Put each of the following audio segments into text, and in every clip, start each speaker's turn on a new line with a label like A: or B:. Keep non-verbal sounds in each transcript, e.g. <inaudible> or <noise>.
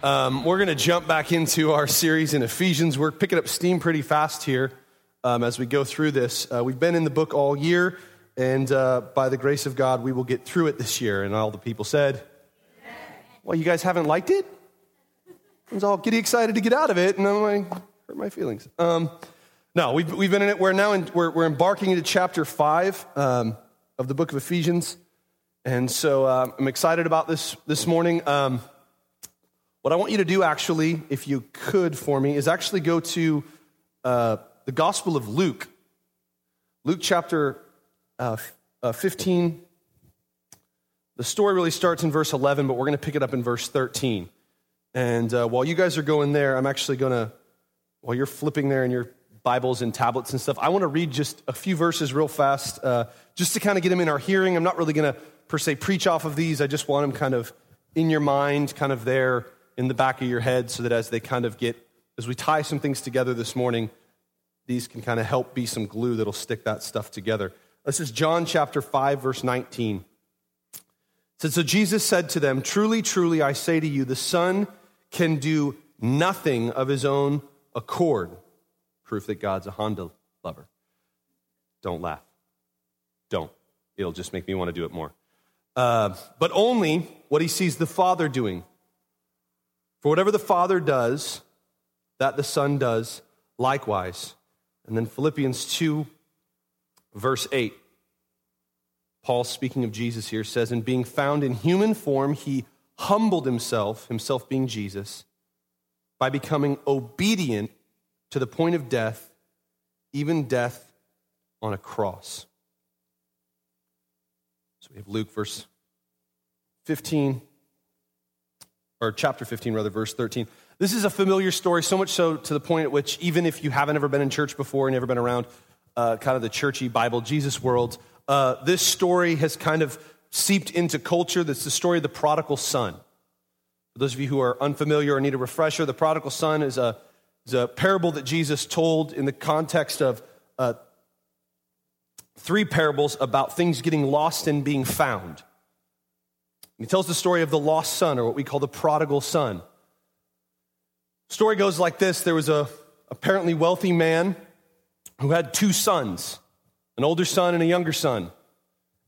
A: Um, we're going to jump back into our series in Ephesians. We're picking up steam pretty fast here um, as we go through this. Uh, we've been in the book all year, and uh, by the grace of God, we will get through it this year. And all the people said, Well, you guys haven't liked it? I was all getting excited to get out of it, and I'm like, hurt my feelings. Um, no, we've, we've been in it. We're now in, we're, we're embarking into chapter five um, of the book of Ephesians. And so uh, I'm excited about this this morning. What I want you to do, actually, if you could for me, is actually go to uh, the Gospel of Luke, Luke chapter uh, uh, 15. The story really starts in verse 11, but we're going to pick it up in verse 13. And uh, while you guys are going there, I'm actually going to, while you're flipping there in your Bibles and tablets and stuff, I want to read just a few verses real fast, uh, just to kind of get them in our hearing. I'm not really going to, per se, preach off of these. I just want them kind of in your mind, kind of there in the back of your head so that as they kind of get, as we tie some things together this morning, these can kind of help be some glue that'll stick that stuff together. This is John chapter 5, verse 19. It says, So Jesus said to them, Truly, truly, I say to you, the Son can do nothing of his own accord. Proof that God's a Honda lover. Don't laugh. Don't. It'll just make me want to do it more. Uh, but only what he sees the Father doing. For whatever the Father does, that the Son does likewise. And then Philippians 2, verse 8. Paul, speaking of Jesus here, says, In being found in human form, he humbled himself, himself being Jesus, by becoming obedient to the point of death, even death on a cross. So we have Luke, verse 15 or chapter 15, rather, verse 13. This is a familiar story, so much so to the point at which, even if you haven't ever been in church before and never been around uh, kind of the churchy Bible Jesus world, uh, this story has kind of seeped into culture. That's the story of the prodigal son. For those of you who are unfamiliar or need a refresher, the prodigal son is a, is a parable that Jesus told in the context of uh, three parables about things getting lost and being found. He tells the story of the lost son, or what we call the prodigal son. story goes like this there was a apparently wealthy man who had two sons, an older son and a younger son.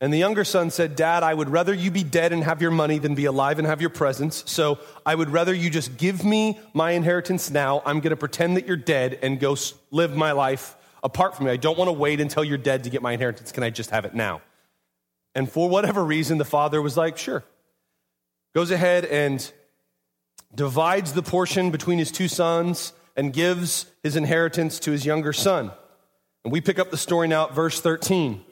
A: And the younger son said, Dad, I would rather you be dead and have your money than be alive and have your presence. So I would rather you just give me my inheritance now. I'm going to pretend that you're dead and go live my life apart from me. I don't want to wait until you're dead to get my inheritance. Can I just have it now? And for whatever reason, the father was like, Sure, goes ahead and divides the portion between his two sons and gives his inheritance to his younger son. And we pick up the story now at verse 13.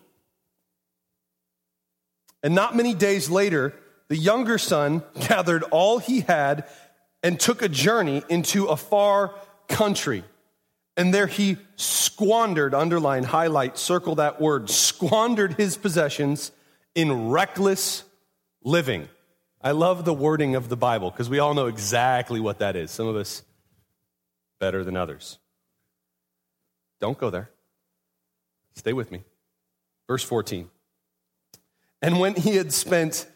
A: And not many days later, the younger son <laughs> gathered all he had and took a journey into a far country. And there he squandered, underline, highlight, circle that word, squandered his possessions in reckless living. I love the wording of the Bible because we all know exactly what that is. Some of us better than others. Don't go there. Stay with me. Verse 14. And when he had spent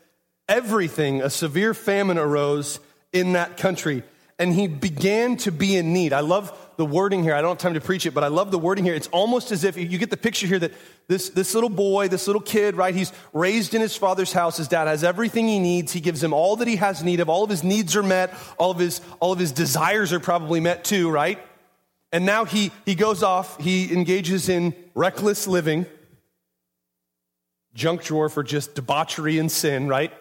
A: everything, a severe famine arose in that country, and he began to be in need. I love the wording here. I don't have time to preach it, but I love the wording here. It's almost as if you get the picture here that this, this little boy, this little kid, right? He's raised in his father's house. His dad has everything he needs. He gives him all that he has need of. All of his needs are met. All of his, all of his desires are probably met too, right? And now he, he goes off. He engages in reckless living, junk drawer for just debauchery and sin, right?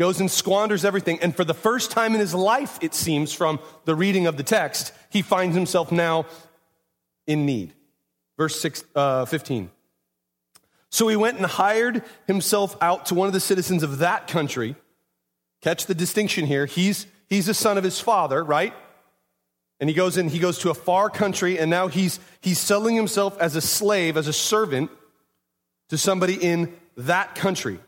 A: Goes and squanders everything. And for the first time in his life, it seems from the reading of the text, he finds himself now in need. Verse six, uh, 15. So he went and hired himself out to one of the citizens of that country. Catch the distinction here. He's, he's a son of his father, right? And he goes in, he goes to a far country, and now he's, he's selling himself as a slave, as a servant to somebody in that country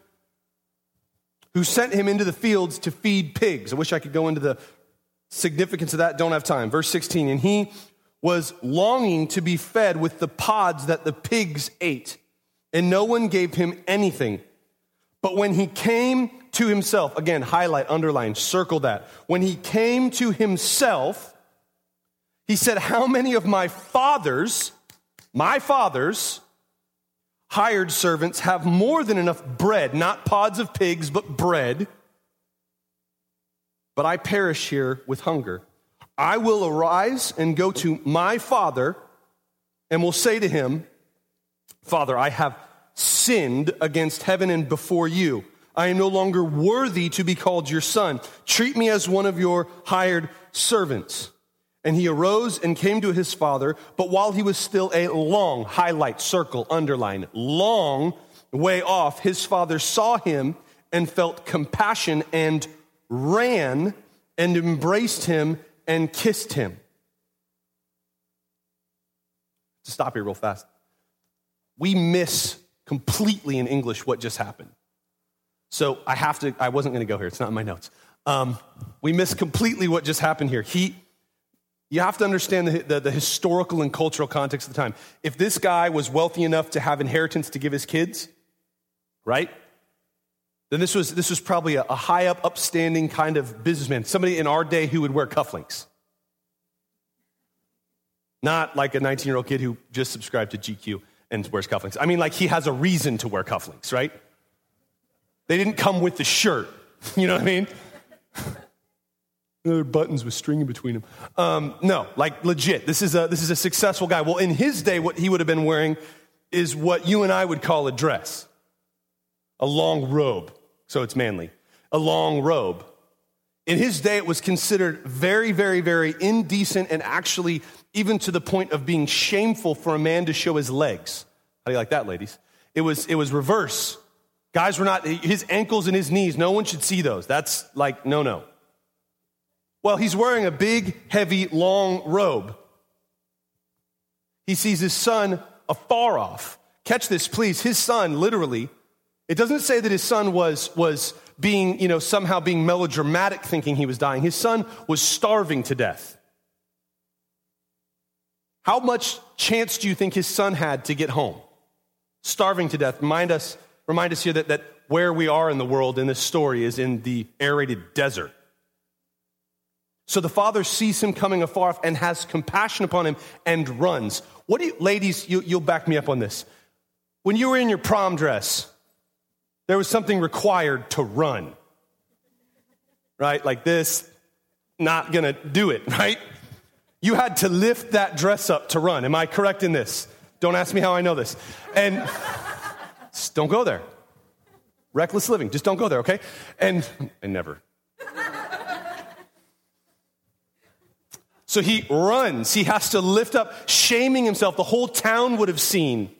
A: who sent him into the fields to feed pigs. I wish I could go into the significance of that, don't have time. Verse 16, and he was longing to be fed with the pods that the pigs ate, and no one gave him anything. But when he came to himself, again, highlight, underline, circle that. When he came to himself, he said, How many of my fathers, my fathers, hired servants have more than enough bread, not pods of pigs, but bread? But I perish here with hunger. I will arise and go to my father and will say to him, Father, I have sinned against heaven and before you. I am no longer worthy to be called your son. Treat me as one of your hired servants. And he arose and came to his father, but while he was still a long, highlight, circle, underline, long way off, his father saw him and felt compassion and ran and embraced him and kissed him. To stop here real fast. We miss completely in English what just happened. So I have to, I wasn't going to go here. It's not in my notes. Um, we miss completely what just happened here. He, you have to understand the, the, the, historical and cultural context of the time. If this guy was wealthy enough to have inheritance to give his kids, right? Then this was, this was probably a, a high up, upstanding kind of businessman, somebody in our day who would wear cufflinks. Not like a 19 year old kid who just subscribed to GQ and wears cufflinks. I mean, like he has a reason to wear cufflinks, right? They didn't come with the shirt. <laughs> You know what I mean? Other buttons with string in between them. Um, no, like legit. This is a this is a successful guy. Well, in his day, what he would have been wearing is what you and I would call a dress, a long robe. So it's manly, a long robe. In his day, it was considered very, very, very indecent and actually even to the point of being shameful for a man to show his legs. How do you like that, ladies? It was, it was reverse. Guys were not, his ankles and his knees, no one should see those. That's like, no, no. Well, he's wearing a big, heavy, long robe. He sees his son afar off. Catch this, please. His son, literally, it doesn't say that his son was, was being, you know, somehow being melodramatic thinking he was dying. His son was starving to death. How much chance do you think his son had to get home? Starving to death. Remind us, remind us here that, that where we are in the world in this story is in the aerated desert. So the father sees him coming afar off and has compassion upon him and runs. What do you, ladies, you, you'll back me up on this. When you were in your prom dress, there was something required to run. Right? Like this, not gonna do it, <laughs> right? You had to lift that dress up to run. Am I correct in this? Don't ask me how I know this. And <laughs> don't go there. Reckless living. Just don't go there, okay? And, and never. So he runs. He has to lift up, shaming himself. The whole town would have seen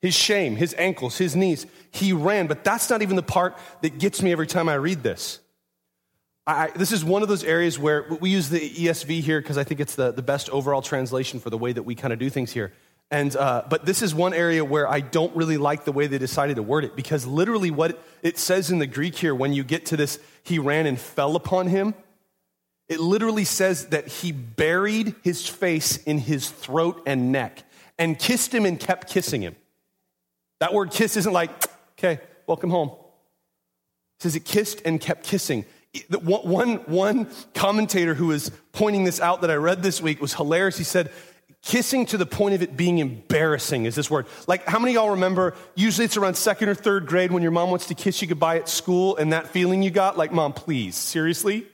A: his shame, his ankles, his knees. He ran, but that's not even the part that gets me every time I read this. I, this is one of those areas where we use the ESV here because I think it's the, the best overall translation for the way that we kind of do things here. And, uh, but this is one area where I don't really like the way they decided to word it because literally what it says in the Greek here, when you get to this, he ran and fell upon him, it literally says that he buried his face in his throat and neck and kissed him and kept kissing him. That word kiss isn't like, okay, welcome home. It says it kissed and kept kissing. One, one commentator who was pointing this out that I read this week was hilarious. He said, kissing to the point of it being embarrassing is this word. Like, how many y'all remember? Usually it's around second or third grade when your mom wants to kiss you goodbye at school and that feeling you got, like, mom, please, seriously?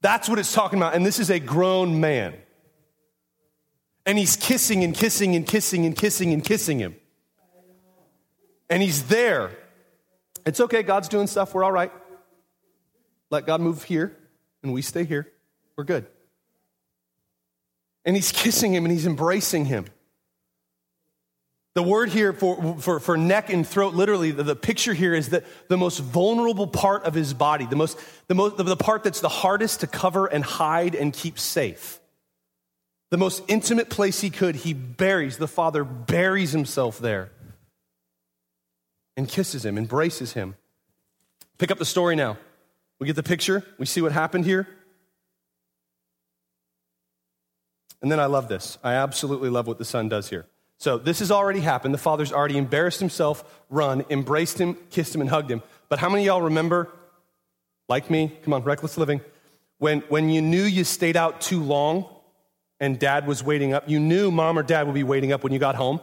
A: That's what it's talking about. And this is a grown man. And he's kissing and kissing and kissing and kissing and kissing him. And he's there. It's okay, God's doing stuff, we're all right. Let God move here, and we stay here. We're good. And he's kissing him and he's embracing him. The word here for, for, for neck and throat, literally, the, the, picture here is that the most vulnerable part of his body, the, most, the, most, the part that's the hardest to cover and hide and keep safe. The most intimate place he could, he buries, the father buries himself there and kisses him, embraces him. Pick up the story now. We get the picture, we see what happened here. And then I love this. I absolutely love what the son does here. So this has already happened. The father's already embarrassed himself, run, embraced him, kissed him, and hugged him. But how many y'all remember, like me, come on, reckless living, when, when you knew you stayed out too long and dad was waiting up, you knew mom or dad would be waiting up when you got home,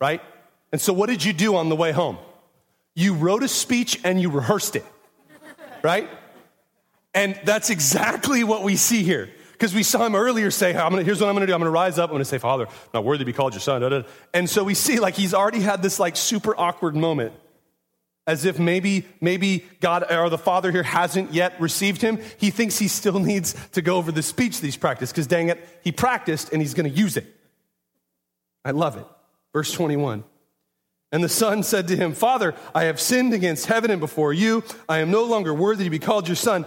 A: right? And so what did you do on the way home? You wrote a speech and you rehearsed it, right? And that's exactly what we see here. Because we saw him earlier say, gonna, here's what I'm gonna do. I'm gonna rise up. I'm gonna say, Father, I'm not worthy to be called your son. And so we see like he's already had this like super awkward moment as if maybe maybe God or the Father here hasn't yet received him. He thinks he still <laughs> needs to go over the speech that he's practiced because dang it, he practiced and he's going to use it. I love it. Verse 21. And the son said to him, Father, I have sinned against heaven and before you. I am no longer worthy to be called your son.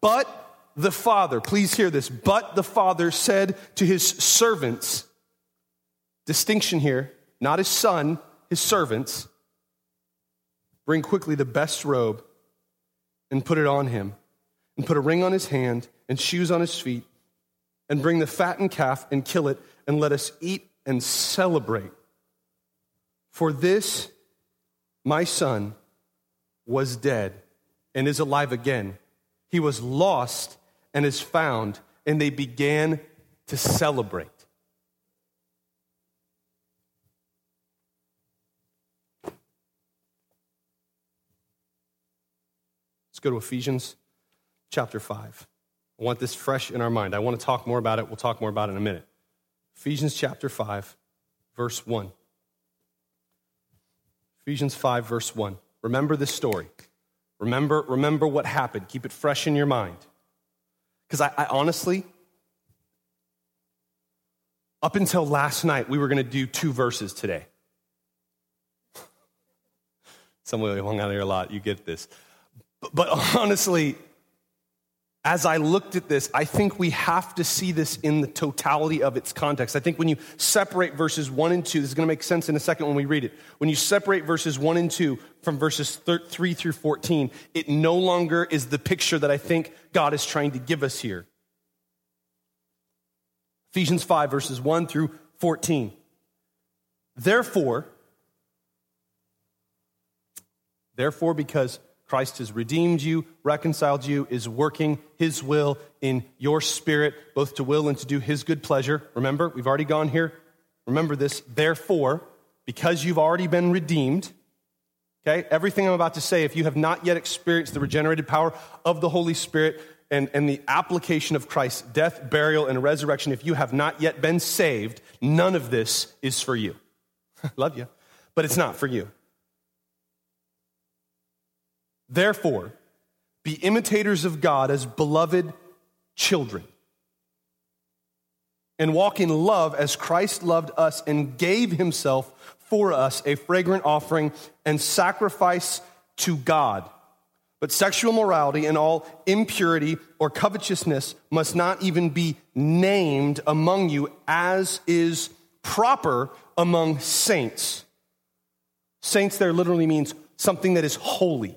A: But the father, please hear this, but the father said to his servants, distinction here, not his son, his servants, Bring quickly the best robe and put it on him, and put a ring on his hand and shoes on his feet, and bring the fattened calf and kill it, and let us eat and celebrate. For this, my son, was dead and is alive again. He was lost and is found, and they began to celebrate. Let's go to Ephesians chapter 5. I want this fresh in our mind. I want to talk more about it. We'll talk more about it in a minute. Ephesians chapter 5, verse 1. Ephesians 5, verse 1. Remember this story. Remember, remember what happened. Keep it fresh in your mind. Because I, I honestly, up until last night, we were going to do two verses today. Some of you hung out here a lot. You get this. But honestly, as I looked at this, I think we have to see this in the totality of its context. I think when you separate verses 1 and 2, this is going to make sense in a second when we read it. When you separate verses 1 and 2 from verses 3 through 14, it no longer is the picture that I think God is trying to give us here. Ephesians 5, verses 1 through 14. Therefore, therefore, because Christ has redeemed you, reconciled you, is working his will in your spirit, both to will and to do his good pleasure. Remember, we've already gone here. Remember this. Therefore, because you've already been redeemed, okay, everything I'm about to say, if you have not yet experienced the regenerated power of the Holy Spirit and, and the application of Christ's death, burial, and resurrection, if you have not yet been saved, none of this is for you. <laughs> Love you, but it's not for you. Therefore, be imitators of God as beloved children, and walk in love as Christ loved us and gave himself for us a fragrant offering and sacrifice to God. But sexual morality and all impurity or covetousness must not even be named among you as is proper among saints. Saints there literally means something that is holy.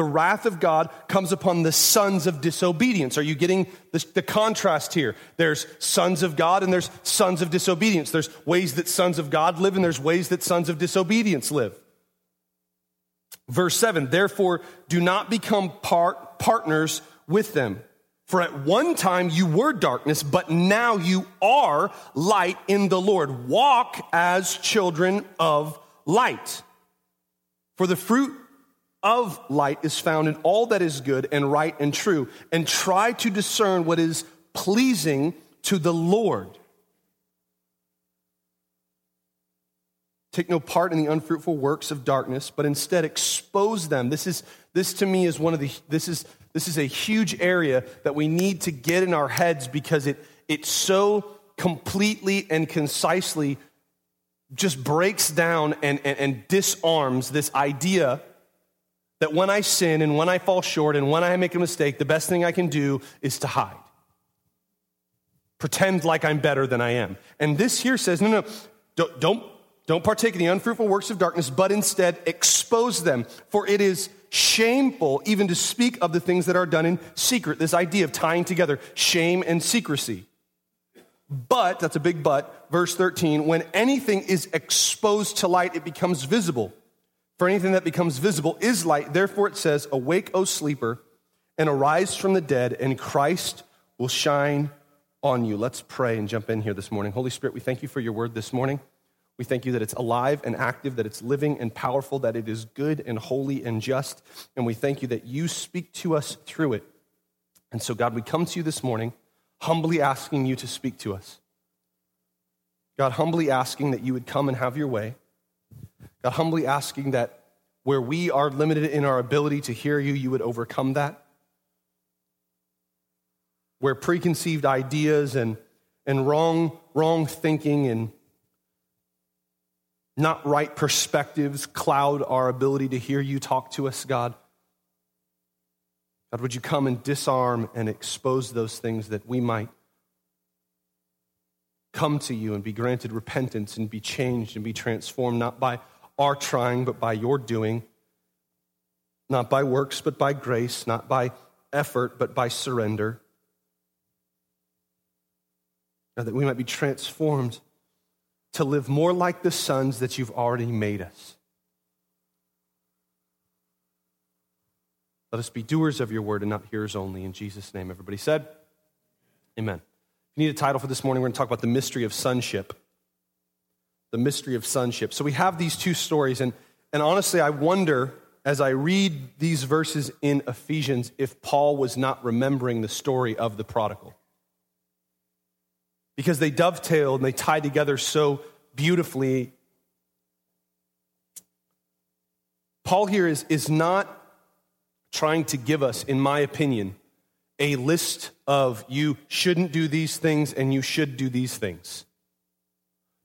A: the wrath of God comes upon the sons of disobedience. Are you getting the, contrast here? There's sons of God and there's sons of disobedience. There's ways that sons of God live and there's ways that sons of disobedience live. Verse 7 Therefore, do not become part, partners with them. For at one time you were darkness, but now you are light in the Lord. Walk as children of light. For the fruit of light is found in all that is good and right and true, and try to discern what is pleasing to the Lord. Take no part in the unfruitful works of darkness, but instead expose them. This is this to me is one of the this is this is a huge area that we need to get in our heads because it it so completely and concisely just breaks down and, and, and disarms this idea that when I sin and when I fall short and when I make a mistake, the best thing I can do is to hide. Pretend like I'm better than I am. And this here says, no, no, don't, don't, don't partake in the unfruitful works of darkness, but instead expose them. For it is shameful even to speak of the things that are done in secret. This idea of tying together shame and secrecy. But, that's a big but, verse 13, when anything is exposed to light, it becomes visible. For anything that becomes visible is light. Therefore, it says, Awake, O sleeper, and arise from the dead, and Christ will shine on you. Let's pray and jump in here this morning. Holy Spirit, we thank you for your word this morning. We thank you that it's alive and active, that it's living and powerful, that it is good and holy and just. And we thank you that you speak to us through it. And so, God, we come to you this morning humbly asking you to speak to us. God, humbly asking that you would come and have your way. God, humbly asking that where we are limited in our ability to hear you, you would overcome that. Where preconceived ideas and, and wrong, wrong thinking and not right perspectives cloud our ability to hear you talk to us, God. God, would you come and disarm and expose those things that we might come to you and be granted repentance and be changed and be transformed, not by our trying, but by your doing, not by works, but by grace, not by effort, but by surrender. God, that we might be transformed to live more like the sons that you've already made us. Let us be doers of your word and not hearers only. In Jesus' name, everybody said, Amen. If you need a title for this morning, we're going to talk about the mystery of sonship. The mystery of sonship. So we have these two stories, and, and honestly, I wonder as I read these verses in Ephesians if Paul was not remembering the story of the prodigal. Because they dovetail and they tie together so beautifully. Paul here is, is not trying to give us, in my opinion, a list of you shouldn't do these things and you should do these things.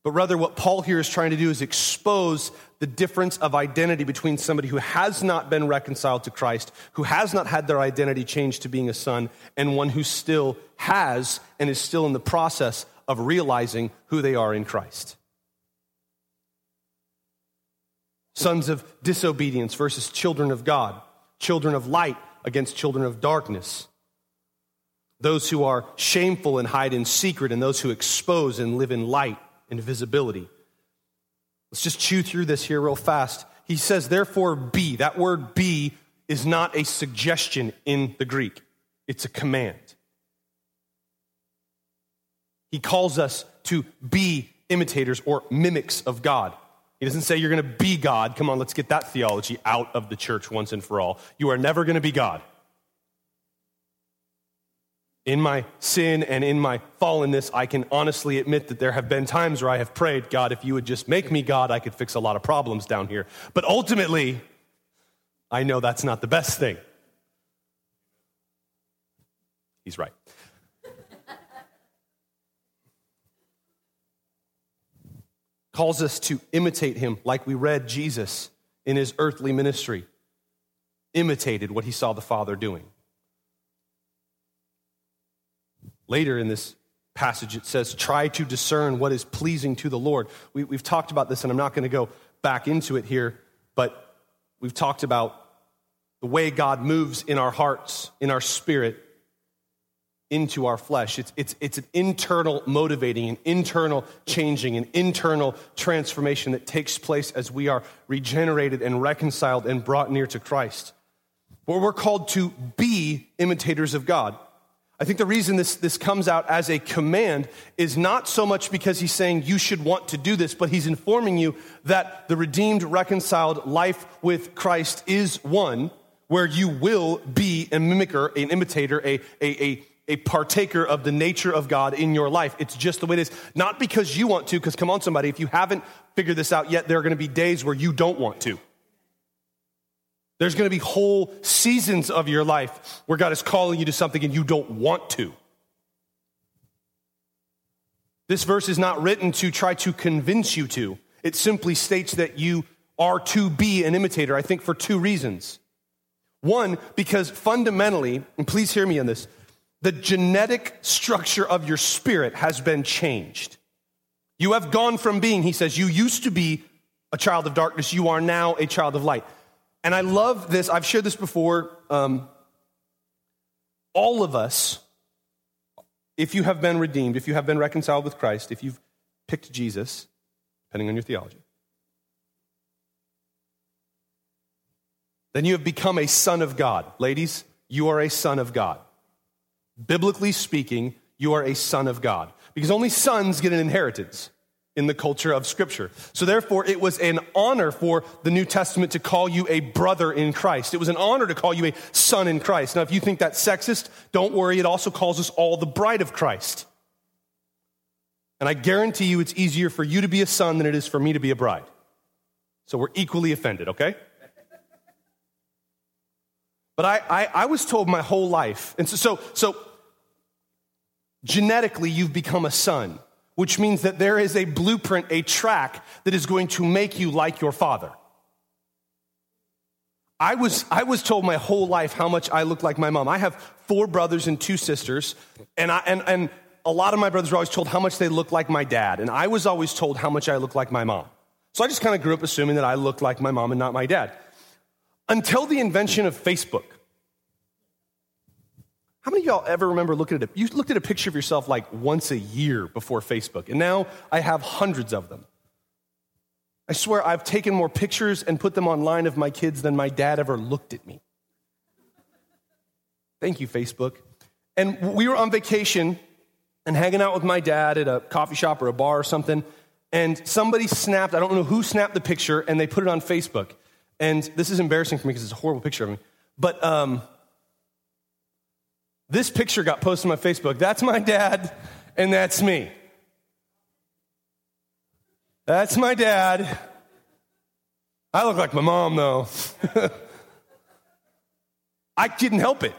A: But rather, what Paul here is trying to do is expose the difference of identity between somebody who has not been reconciled to Christ, who has not had their identity changed to being a son, and one who still has and is still in the process of realizing who they are in Christ. Sons of disobedience versus children of God children of light against children of darkness. Those who are shameful and hide in secret, and those who expose and live in light and visibility. Let's just chew through this here real fast. He says, therefore, be. That word be is not a suggestion in the Greek, it's a command. He calls us to be imitators or mimics of God. He doesn't say you're going to be God. Come on, let's get that theology out of the church once and for all. You are never going to be God. In my sin and in my fallenness, I can honestly admit that there have been times where I have prayed, God, if you would just make me God, I could fix a lot of problems down here. But ultimately, I know that's not the best thing. He's right. <laughs> calls us to imitate him like we read Jesus in his earthly ministry, imitated what he saw the Father doing. Later in this passage, it says, try to discern what is pleasing to the Lord. We, have talked about this, and I'm not going to go back into it here, but we've talked about the way God moves in our hearts, in our spirit, into our flesh. It's, it's, it's an internal motivating, an internal changing, an internal transformation that takes place as we are regenerated and reconciled and brought near to Christ. Where we're called to be imitators of God. I think the reason this, this comes out as a command is not so much because he's saying you should want to do this, but he's informing you that the redeemed, reconciled life with Christ is one where you will be a mimicker, an imitator, a, a, a a partaker of the nature of God in your life. It's just the way it is. Not because you want to, because come on, somebody, if you haven't figured this out yet, there are going to be days where you don't want to. There's going to be whole seasons of your life where God is calling you to something and you don't want to. This verse is not written to try to convince you to. It simply states that you are to be an imitator, I think, for two reasons. One, because fundamentally, and please hear me on this, the genetic structure of your spirit has been changed. You have gone from being, he says, you used to be a child of darkness, you are now a child of light. And I love this. I've shared this before. Um, all of us, if you have been redeemed, if you have been reconciled with Christ, if you've picked Jesus, depending on your theology, then you have become a son of God. Ladies, you are a son of God. Biblically speaking, you are a son of God because only sons get an inheritance in the culture of Scripture. So, therefore, it was an honor for the New Testament to call you a brother in Christ. It was an honor to call you a son in Christ. Now, if you think that's sexist, don't worry. It also calls us all the bride of Christ. And I guarantee you it's easier for you to be a son than it is for me to be a bride. So, we're equally offended, okay? But I, I, I was told my whole life, and so, so, so genetically, you've become a son which means that there is a blueprint, a track that is going to make you like your father. I was, I was told my whole life how much I look like my mom. I have four brothers and two sisters, and, I, and, and a lot of my brothers were always told how much they look like my dad, and I was always told how much I look like my mom. So I just kind of grew up assuming that I looked like my mom and not my dad. Until the invention of Facebook. How many of y'all ever remember looking at it? You looked at a picture of yourself like once a year before Facebook, and now I have hundreds of them. I swear I've taken more pictures and put them online of my kids than my dad ever looked at me. Thank you, Facebook. And we were on vacation and hanging out with my dad at a coffee shop or a bar or something, and somebody snapped, I don't know who snapped the picture, and they put it on Facebook. And this is embarrassing for me because it's a horrible picture of me. But um, this picture got posted on my Facebook. That's my dad, and that's me. That's my dad. I look like my mom, though. <laughs> I didn't help it.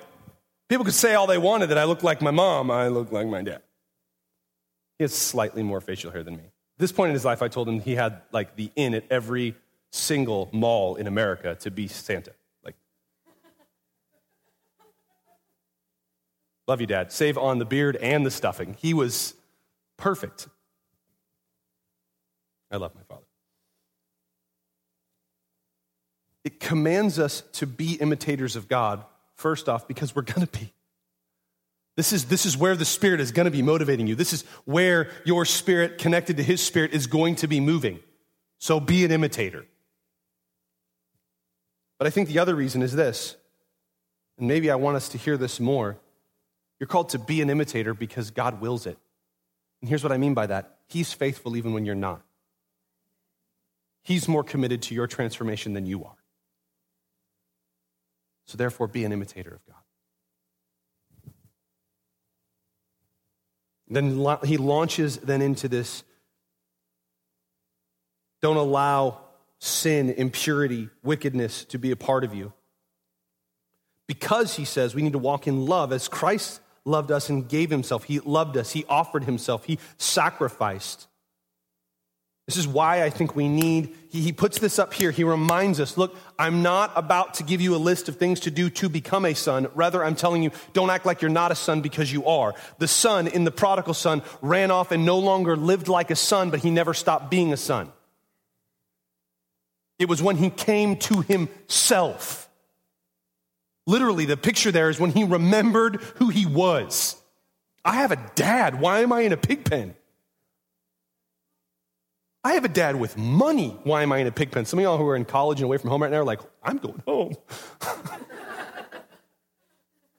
A: People could say all they wanted that I look like my mom. I look like my dad. He has slightly more facial hair than me. At this point in his life, I told him he had like the in at every single mall in America to be Santa. Love you, Dad. Save on the beard and the stuffing. He was perfect. I love my father. It commands us to be imitators of God, first off, because we're going to be. This is, this is where the Spirit is going to be motivating you. This is where your spirit, connected to His Spirit, is going to be moving. So be an imitator. But I think the other reason is this, and maybe I want us to hear this more you're called to be an imitator because God wills it. And here's what I mean by that He's faithful even when you're not. He's more committed to your transformation than you are. So, therefore, be an imitator of God. Then he launches then into this don't allow sin, impurity, wickedness to be a part of you. Because he says we need to walk in love as Christ loved us and gave himself. He loved us. He offered himself. He sacrificed. This is why I think we need, he, he, puts this up here. He reminds us look, I'm not about to give you a list of things to do to become a son. Rather, I'm telling you, don't act like you're not a son because you are. The son in the prodigal son ran off and no longer lived like a son, but he never stopped being a son. It was when he came to himself Literally, the picture there is when he remembered who he was. I have a dad. Why am I in a pig pen? I have a dad with money. Why am I in a pig pen? Some of y'all who are in college and away from home right now are like, I'm going home.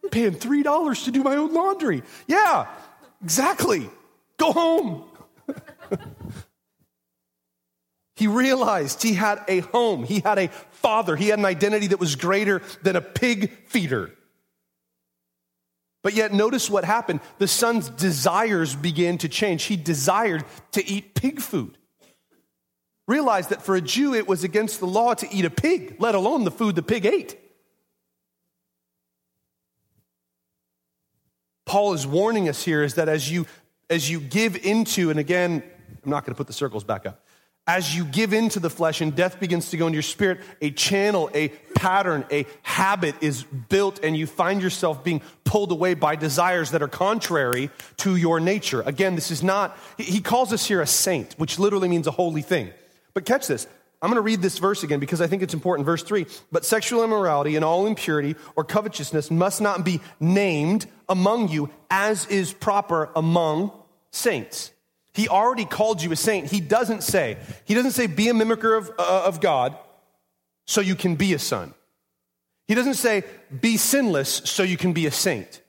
A: I'm <laughs> paying $3 to do my own laundry. Yeah, exactly. Go home. <laughs> He realized he had a home, he had a father, he had an identity that was greater than a pig feeder. But yet, notice what happened. The son's desires began to change. He desired to eat pig food. Realized that for a Jew, it was against the law to eat a pig, let alone the food the pig ate. Paul is warning us here is that as you as you give into, and again, I'm not going to put the circles back up as you give into the flesh and death begins to go into your spirit, a channel, a pattern, a habit is built, and you find yourself being pulled away by desires that are contrary to your nature. Again, this is not, he calls us here a saint, which literally means a holy thing. But catch this. I'm going to read this verse again because I think it's important. Verse 3 But sexual immorality and all impurity or covetousness must not be named among you as is proper among saints. He already called you a saint. He doesn't say, he doesn't say be a mimicker of, uh, of God so you can be a son. He doesn't say be sinless so you can be a saint.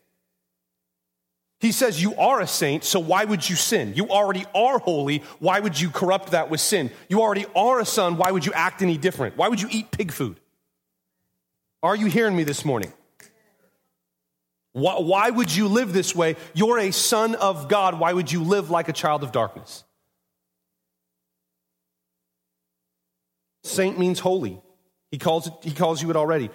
A: He says you are a saint, so why would you sin? You already are holy. Why would you corrupt that with sin? You already are a son. Why would you act any different? Why would you eat pig food? Are you hearing me this morning? Why, why would you live this way? You're a son of God. Why would you live like a child of darkness? Saint means holy. He calls, it, he calls you it already.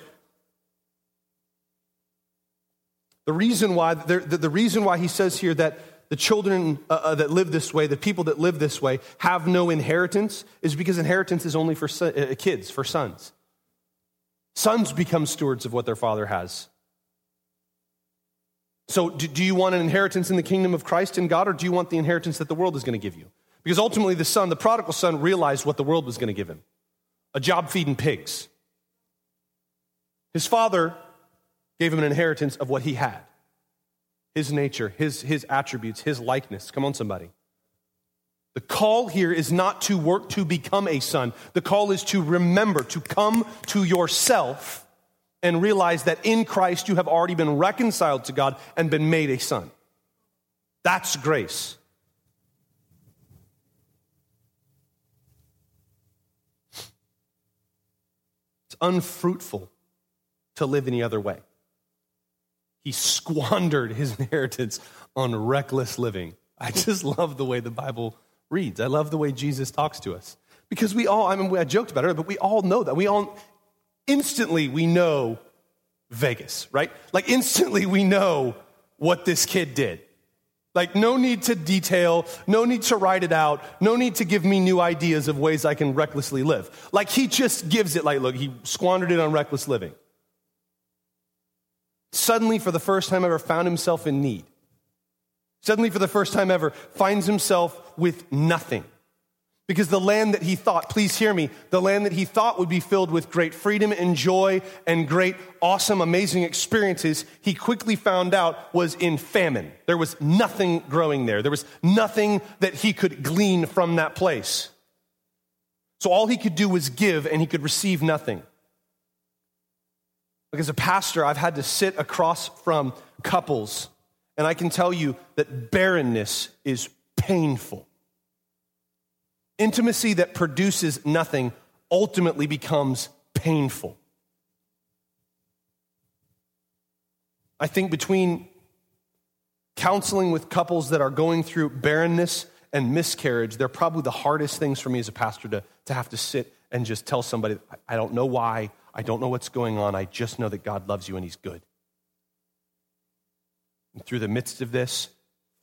A: The reason why, the, the reason why he says here that the children uh, uh, that live this way, the people that live this way, have no inheritance is because inheritance is only for uh, kids, for sons. Sons become stewards of what their father has. So, do, do you want an inheritance in the kingdom of Christ and God, or do you want the inheritance that the world is going to give you? Because ultimately, the son, the prodigal son, realized what the world was going to give him a job feeding pigs. His father gave him an inheritance of what he had his nature, his, his attributes, his likeness. Come on, somebody. The call here is not to work to become a son. The call is to remember, to come to yourself and realize that in Christ you have already been reconciled to God and been made a son. That's grace. It's unfruitful to live any other way. He squandered his <laughs> inheritance on reckless living. I just love the way the Bible reads. I love the way Jesus talks to us. Because we all, I mean, I joked about it, but we all know that. We all, instantly we know Vegas, right? Like instantly we know what this kid did. Like, no need to detail, no need to write it out, no need to give me new ideas of ways I can recklessly live. Like, he just gives it, like, look, he squandered it on reckless living. Suddenly, for the first time ever, found himself in need. Suddenly, for the first time ever, finds himself with nothing. Because the land that he thought, please hear me, the land that he thought would be filled with great freedom and joy and great, awesome, amazing experiences, he quickly found out was in famine. There was nothing growing there. There was nothing that he could glean from that place. So all he could do was give and he could receive nothing. Like as a pastor, I've had to sit across from couples, and I can tell you that barrenness is painful. Intimacy that produces nothing ultimately becomes painful. I think between counseling with couples that are going through barrenness and miscarriage, they're probably the hardest things for me as a pastor to, to have to sit and just tell somebody, I don't know why, I don't know what's going on, I just know that God loves you and He's good. And through the midst of this,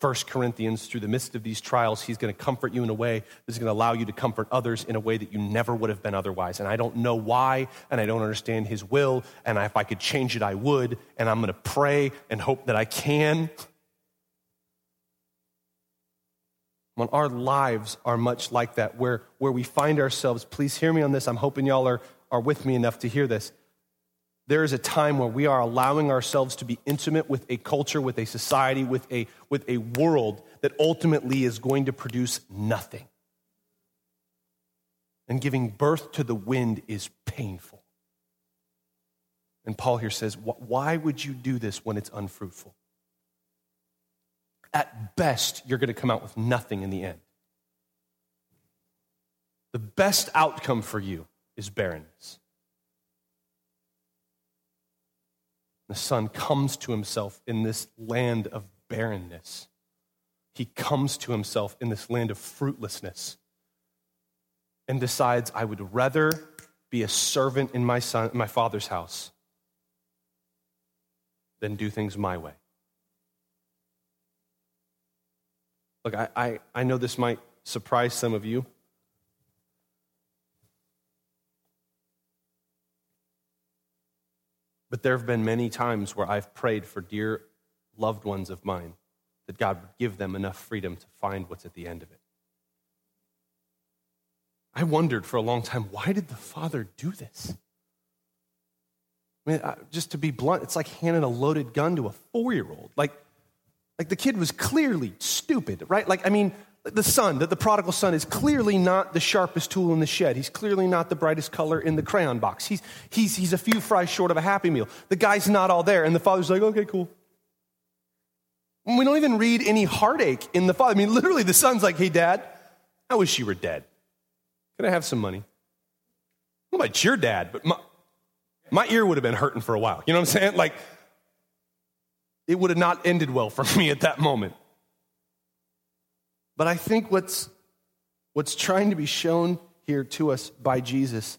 A: First Corinthians, through the midst of these trials, he's going to comfort you in a way that's going to allow you to comfort others in a way that you never would have been otherwise. And I don't know why, and I don't understand his will, and if I could change it, I would, and I'm going to pray and hope that I can. When our lives are much like that, where, where we find ourselves, please hear me on this. I'm hoping y'all are, are with me enough to hear this there is a time where we are allowing ourselves to be intimate with a culture, with a society, with a, with a world that ultimately is going to produce nothing. And giving birth to the wind is painful. And Paul here says, Why would you do this when it's unfruitful? At best, you're going to come out with nothing in the end. The best outcome for you is barrenness. The son comes to himself in this land of barrenness. He comes to himself in this land of fruitlessness and decides, I would rather be a servant in my, son, my father's house than do things my way. Look, I, I, I know this might surprise some of you, But there have been many times where I've prayed for dear loved ones of mine that God would give them enough freedom to find what's at the end of it. I wondered for a long time why did the Father do this? I mean, just to be blunt, it's like handing a loaded gun to a four year old. Like, like the kid was clearly stupid, right? Like, I mean, the son, the, the prodigal son, is clearly not the sharpest tool in the shed. He's clearly not the brightest color in the crayon box. He's, he's, he's a few fries short of a happy meal. The guy's not all there. And the father's like, okay, cool. And we don't even read any heartache in the father. I mean, literally, the son's like, hey, dad, I wish you were dead. Can I have some money? What about your dad? But my, my ear would have been hurting for a while. You know what I'm saying? Like, it would have not ended well for <laughs> me at that moment. But I think what's, what's trying to be shown here to us by Jesus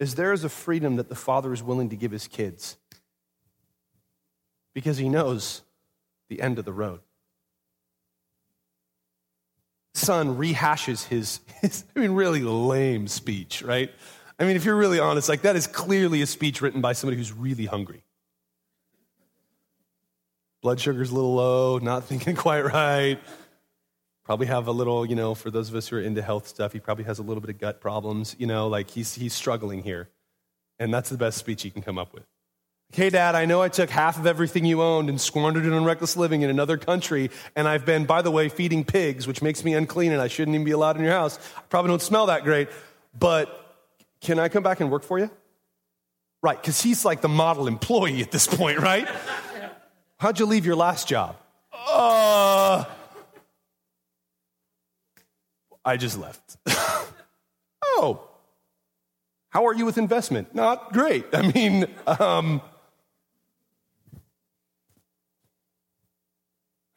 A: is there is a freedom that the Father is willing to give his kids because he knows the end of the road. Son rehashes his, his, <laughs> I mean, really lame speech, right? I mean, if you're really honest, like that is clearly a speech written by somebody who's really hungry. Blood sugar's a little low, not <laughs> thinking quite right. Probably have a little, you know, for those of us who are into health stuff, he probably has a little bit of gut problems, you know, like he's, he's struggling here. And that's the best speech he can come up with. Hey, Dad, I know I took half of everything you owned and squandered it on reckless living in another country, and I've been, by the way, feeding pigs, which makes me unclean and I shouldn't even be allowed in your house. I probably don't smell that great, but can I come back and work for you? Right, because he's like the model employee at this point, right? <laughs> How'd you leave your last job? I just left. <laughs> oh, how are you with investment? Not great. I mean, um,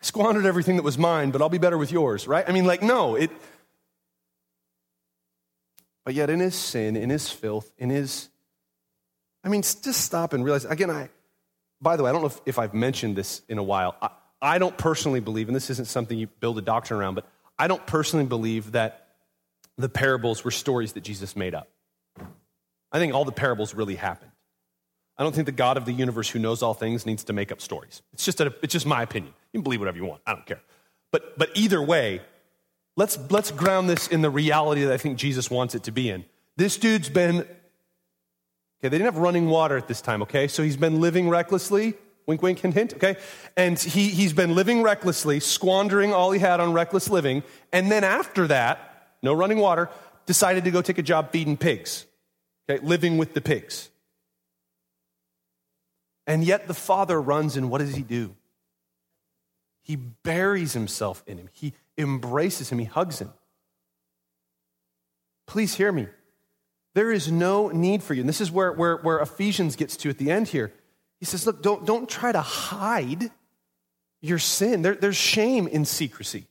A: I squandered everything that was mine, but I'll be better with yours, right? I mean, like, no, it. But yet, in his sin, in his filth, in his. I mean, just stop and realize. Again, I. By the way, I don't know if, if I've mentioned this in a while. I, I don't personally believe, and this isn't something you build a doctrine around, but I don't personally believe that the parables were stories that Jesus made up. I think all the parables really happened. I don't think the God of the universe who knows all things needs to make up stories. It's just, a, it's just my opinion. You can believe whatever you want. I don't care. But, but either way, let's, let's ground this in the reality that I think Jesus wants it to be in. This dude's been, okay, they didn't have running water at this time, okay? So he's been living recklessly. Wink, wink, hint, hint, okay? And he, he's been living recklessly, squandering all he had on reckless living. And then after that, no running water, decided to go take a job feeding pigs okay, living with the pigs. And yet the father runs, and what does he do? He buries himself in him, he embraces him, he hugs him. Please hear me. There is no need for you. And this is where, where, where Ephesians gets to at the end here. He says, Look, don't, don't try to hide your sin. There, there's shame in secrecy.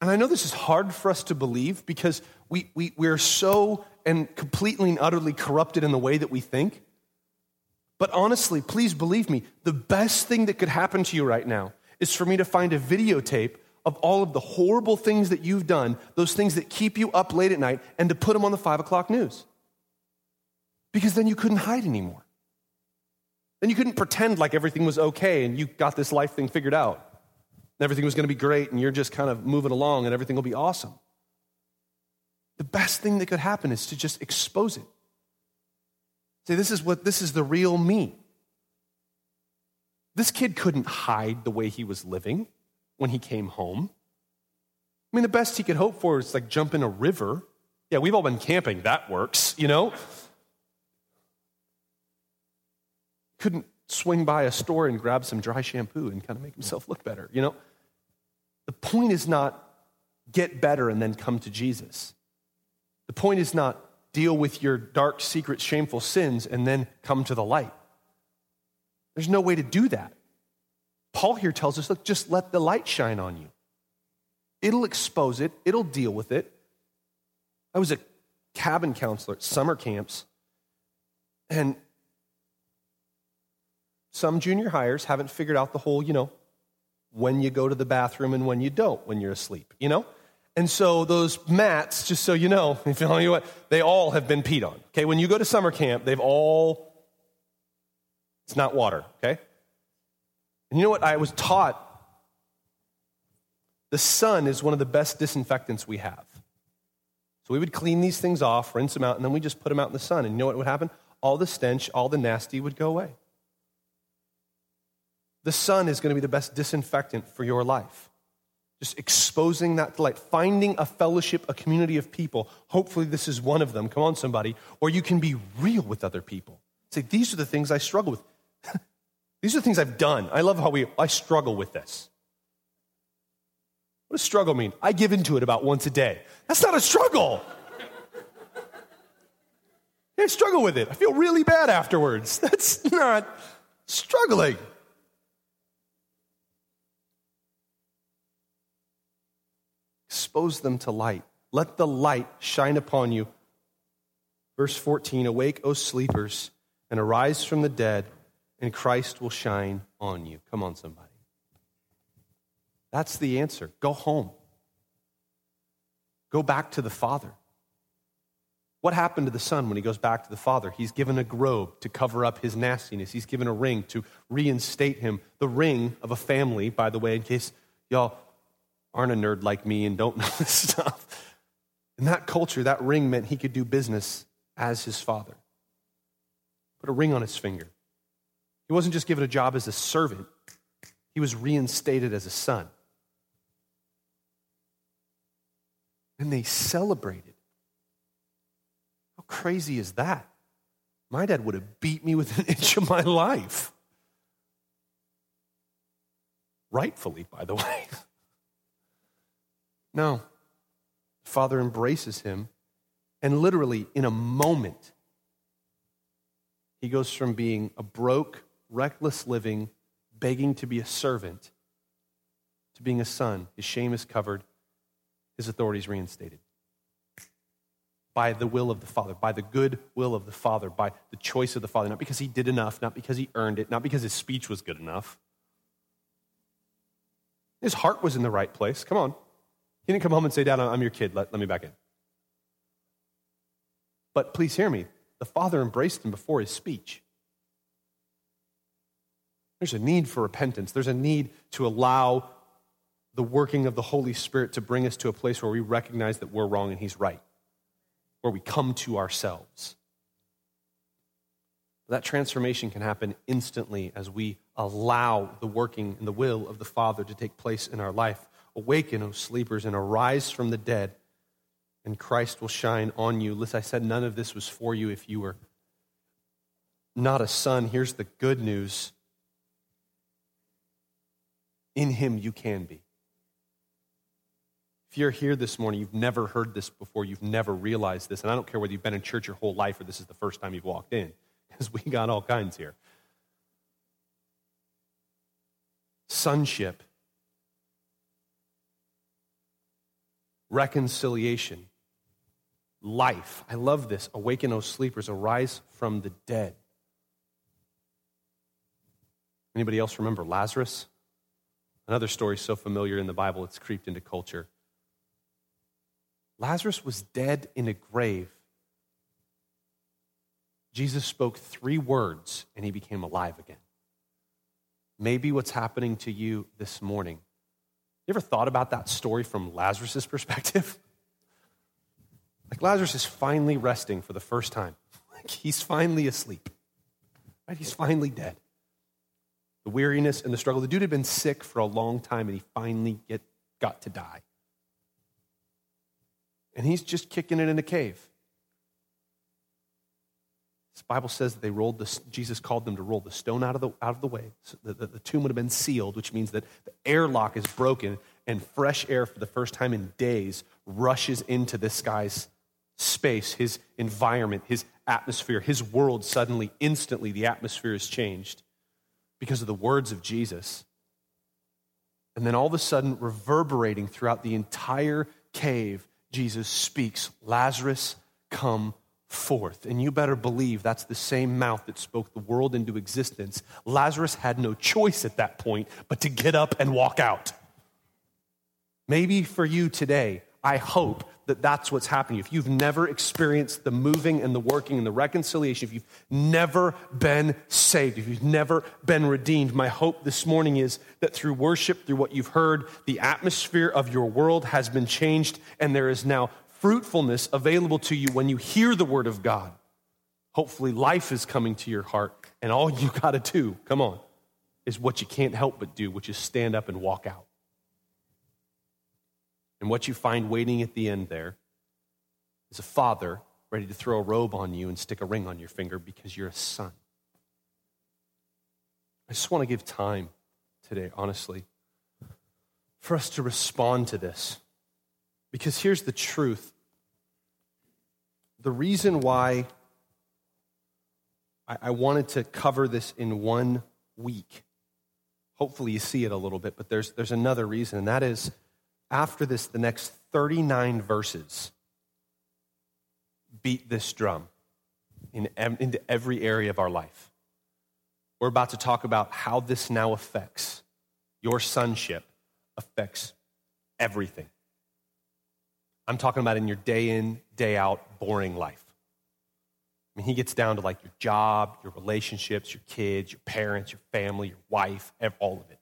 A: And I know this is hard for us to believe because we, we, we're so and completely and utterly corrupted in the way that we think. But honestly, please believe me, the best thing that could happen to you right now is for me to find a videotape of all of the horrible things that you've done, those things that keep you up late at night, and to put them on the five o'clock news. Because then you couldn't hide anymore. Then you couldn't pretend like everything was okay and you got this life thing figured out. And Everything was going to be great and you're just kind of moving along and everything will be awesome the best thing that could happen is to just expose it. Say, this is what this is the real me. This kid couldn't hide the way he was living when he came home. I mean, the best he could hope for is like jump in a river. Yeah, we've all been camping. That works, you know? Couldn't swing by a store and grab some dry shampoo and kind of make himself look better, you know? The point is not get better and then come to Jesus. The point is not deal with your dark, secret, shameful sins and then come to the light. There's no way to do that. Paul here tells us look, just let the light shine on you. It'll expose it, it'll deal with it. I was a cabin counselor at summer camps, and some junior hires haven't figured out the whole, you know, when you go to the bathroom and when you don't when you're asleep, you know? And so those mats, just so you know, <laughs> if you know what, they all have been peed on. Okay, when you go to summer camp, they've all, it's not water, okay? And you know what? I was taught the sun is one of the best disinfectants we have. So we would clean these things off, rinse them out, and then we just put them out in the sun. And you know what would happen? All the stench, all the nasty would go away. The sun is going to be the best disinfectant for your life. Just exposing that light, finding a fellowship, a community of people. Hopefully, this is one of them. Come on, somebody. Or you can be real with other people. Say, these are the things I struggle with. <laughs> these are the things I've done. I love how we, I struggle with this. What does struggle mean? I give into it about once a day. That's not a struggle. <laughs> I struggle with it. I feel really bad afterwards. <laughs> That's not struggling. Expose them to light. Let the light shine upon you. Verse 14 Awake, O sleepers, and arise from the dead, and Christ will shine on you. Come on, somebody. That's the answer. Go home. Go back to the Father. What happened to the Son when he goes back to the Father? He's given a robe to cover up his nastiness. He's given a ring to reinstate him. The ring of a family, by the way, in case y'all aren't a nerd like me and don't know <laughs> this stuff. In that culture, that ring meant he could do business as his father. Put a ring on his finger. He wasn't just given a job as a servant, he was reinstated as a son. and they celebrated. How crazy is that? My dad would have beat me with an <laughs> inch of my life. Rightfully, by the way. <laughs> no. The father embraces him, and literally, in a moment, he goes from being a broke, reckless living, begging to be a servant, to being a son. His shame is covered, his authority is reinstated. By the will of the Father, by the good will of the Father, by the choice of the Father, not because he did enough, not because he earned it, not because his speech was good enough. His heart was in the right place. Come on. He didn't come home and say, Dad, I'm your kid. Let, let me back in. But please hear me. The Father embraced him before his speech. There's a need for repentance. There's a need to allow the working of the Holy Spirit to bring us to a place where we recognize that we're wrong and He's right, where we come to ourselves. That transformation can happen instantly as we allow the working and the will of the Father to take place in our life. Awaken, O sleepers, and arise from the dead, and Christ will shine on you. Listen, I said none of this was for you if you were not a son. Here's the good news in Him you can be. If you're here this morning, you've never heard this before, you've never realized this, and I don't care whether you've been in church your whole life or this is the first time you've walked in, <laughs> because we got all kinds here. Sonship, reconciliation, life. I love this. Awaken, O sleepers, arise from the dead. Anybody else remember Lazarus? Another story so familiar in the Bible, it's creeped into culture. Lazarus was dead in a grave. Jesus spoke three words and he became alive again. Maybe what's happening to you this morning. You ever thought about that story from Lazarus' perspective? <laughs> Like Lazarus is finally resting for the first time. <laughs> Like he's finally asleep. Right? He's finally dead. The weariness and the struggle. The dude had been sick for a long time and he finally get, got to die and he's just kicking it in a cave. This Bible says that they rolled the, Jesus called them to roll the stone out of the, out of the way. So the, the, the tomb would have been sealed, which means that the airlock is broken and fresh air for the first time in days rushes into this guy's space, his environment, his atmosphere, his world. Suddenly, instantly, the atmosphere is changed because of the words of Jesus. And then all of a sudden, reverberating throughout the entire cave Jesus speaks, Lazarus, come forth. And you better believe that's the same mouth that spoke the world into existence. Lazarus had no choice at that point but to get up and walk out. Maybe for you today, I hope that that's what's happening. If you've never experienced the moving and the working and the reconciliation, if you've never been saved, if you've never been redeemed, my hope this morning is that through worship, through what you've heard, the atmosphere of your world has been changed and there is now fruitfulness available to you when you hear the word of God. Hopefully, life is coming to your heart, and all you <laughs> got to do, come on, is what you can't help but do, which is stand up and walk out. And what you find waiting at the end there is a father ready to throw a robe on you and stick a ring on your finger because you're a son. I just want to give time today, honestly, for us to respond to this. Because here's the truth the reason why I, wanted to cover this in one week, hopefully you see it a little bit, but there's, there's another reason, and that is after this, the next 39 verses beat this drum in, into every area of our life. We're about to talk about how this now affects your sonship, affects everything. I'm talking about in your day in, day out, boring life. I mean, he gets down to like your job, your relationships, your kids, your parents, your family, your wife, all of it.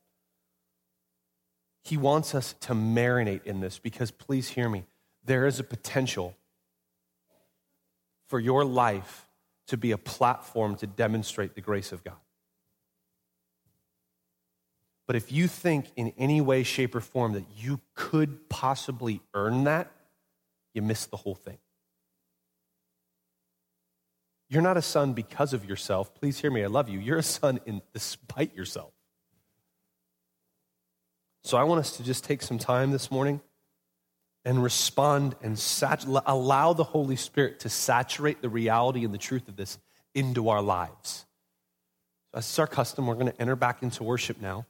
A: He wants us to marinate in this because, please hear me, there is a potential for your life to be a platform to demonstrate the grace of God. But if you think in any way, shape, or form that you could possibly earn that, you miss the whole thing. You're not a son because of yourself. Please hear me. I love you. You're a son in despite yourself. So I want us to just take some time this morning and respond and sat- allow the Holy Spirit to saturate the reality and the truth of this into our lives. As is our custom, we're going to enter back into worship now.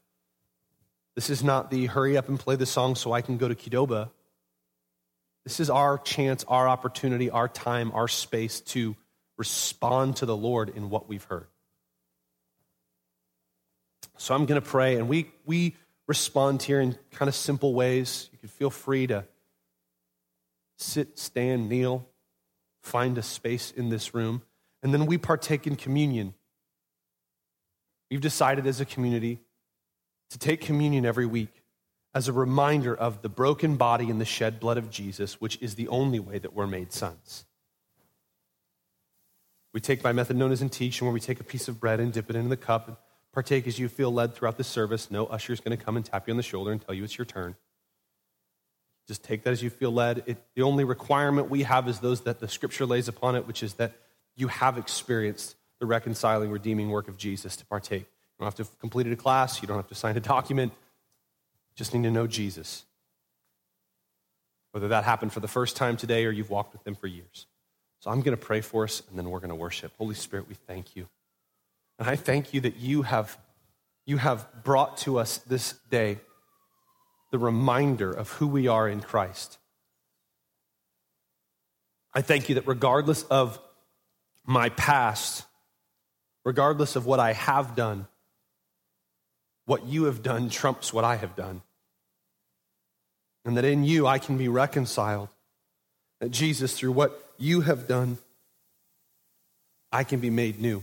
A: This is not the hurry up and play the song so I can go to Qdoba. This is our chance, our opportunity, our time, our space to respond to the Lord in what we've heard. So I'm going to pray, and we, we respond here in kind of simple ways. You can feel free to sit, stand, kneel, find a space in this room. And then we partake in communion. We've decided as a community to take communion every week as a reminder of the broken body and the shed blood of Jesus, which is the only way that we're made sons. We take by method known as intinction, where we take a piece of bread and dip it into the cup and partake as you feel led throughout the service. No usher is going to come and tap you on the shoulder and tell you it's your turn. Just take that as you feel led. It, the only requirement we have is those that the scripture lays upon it, which is that you have experienced the reconciling, redeeming work of Jesus to partake. You don't have to have completed a class, you don't have to sign a document. Just need to know Jesus. Whether that happened for the first time today or you've walked with them for years. So I'm going to pray for us and then we're going to worship. Holy Spirit, we thank you. And I thank you that you have, you have brought to us this day the reminder of who we are in Christ. I thank you that regardless of my past, regardless of what I have done, what you have done trumps what I have done. And that in you I can be reconciled. That Jesus, through what you have done, I can be made new.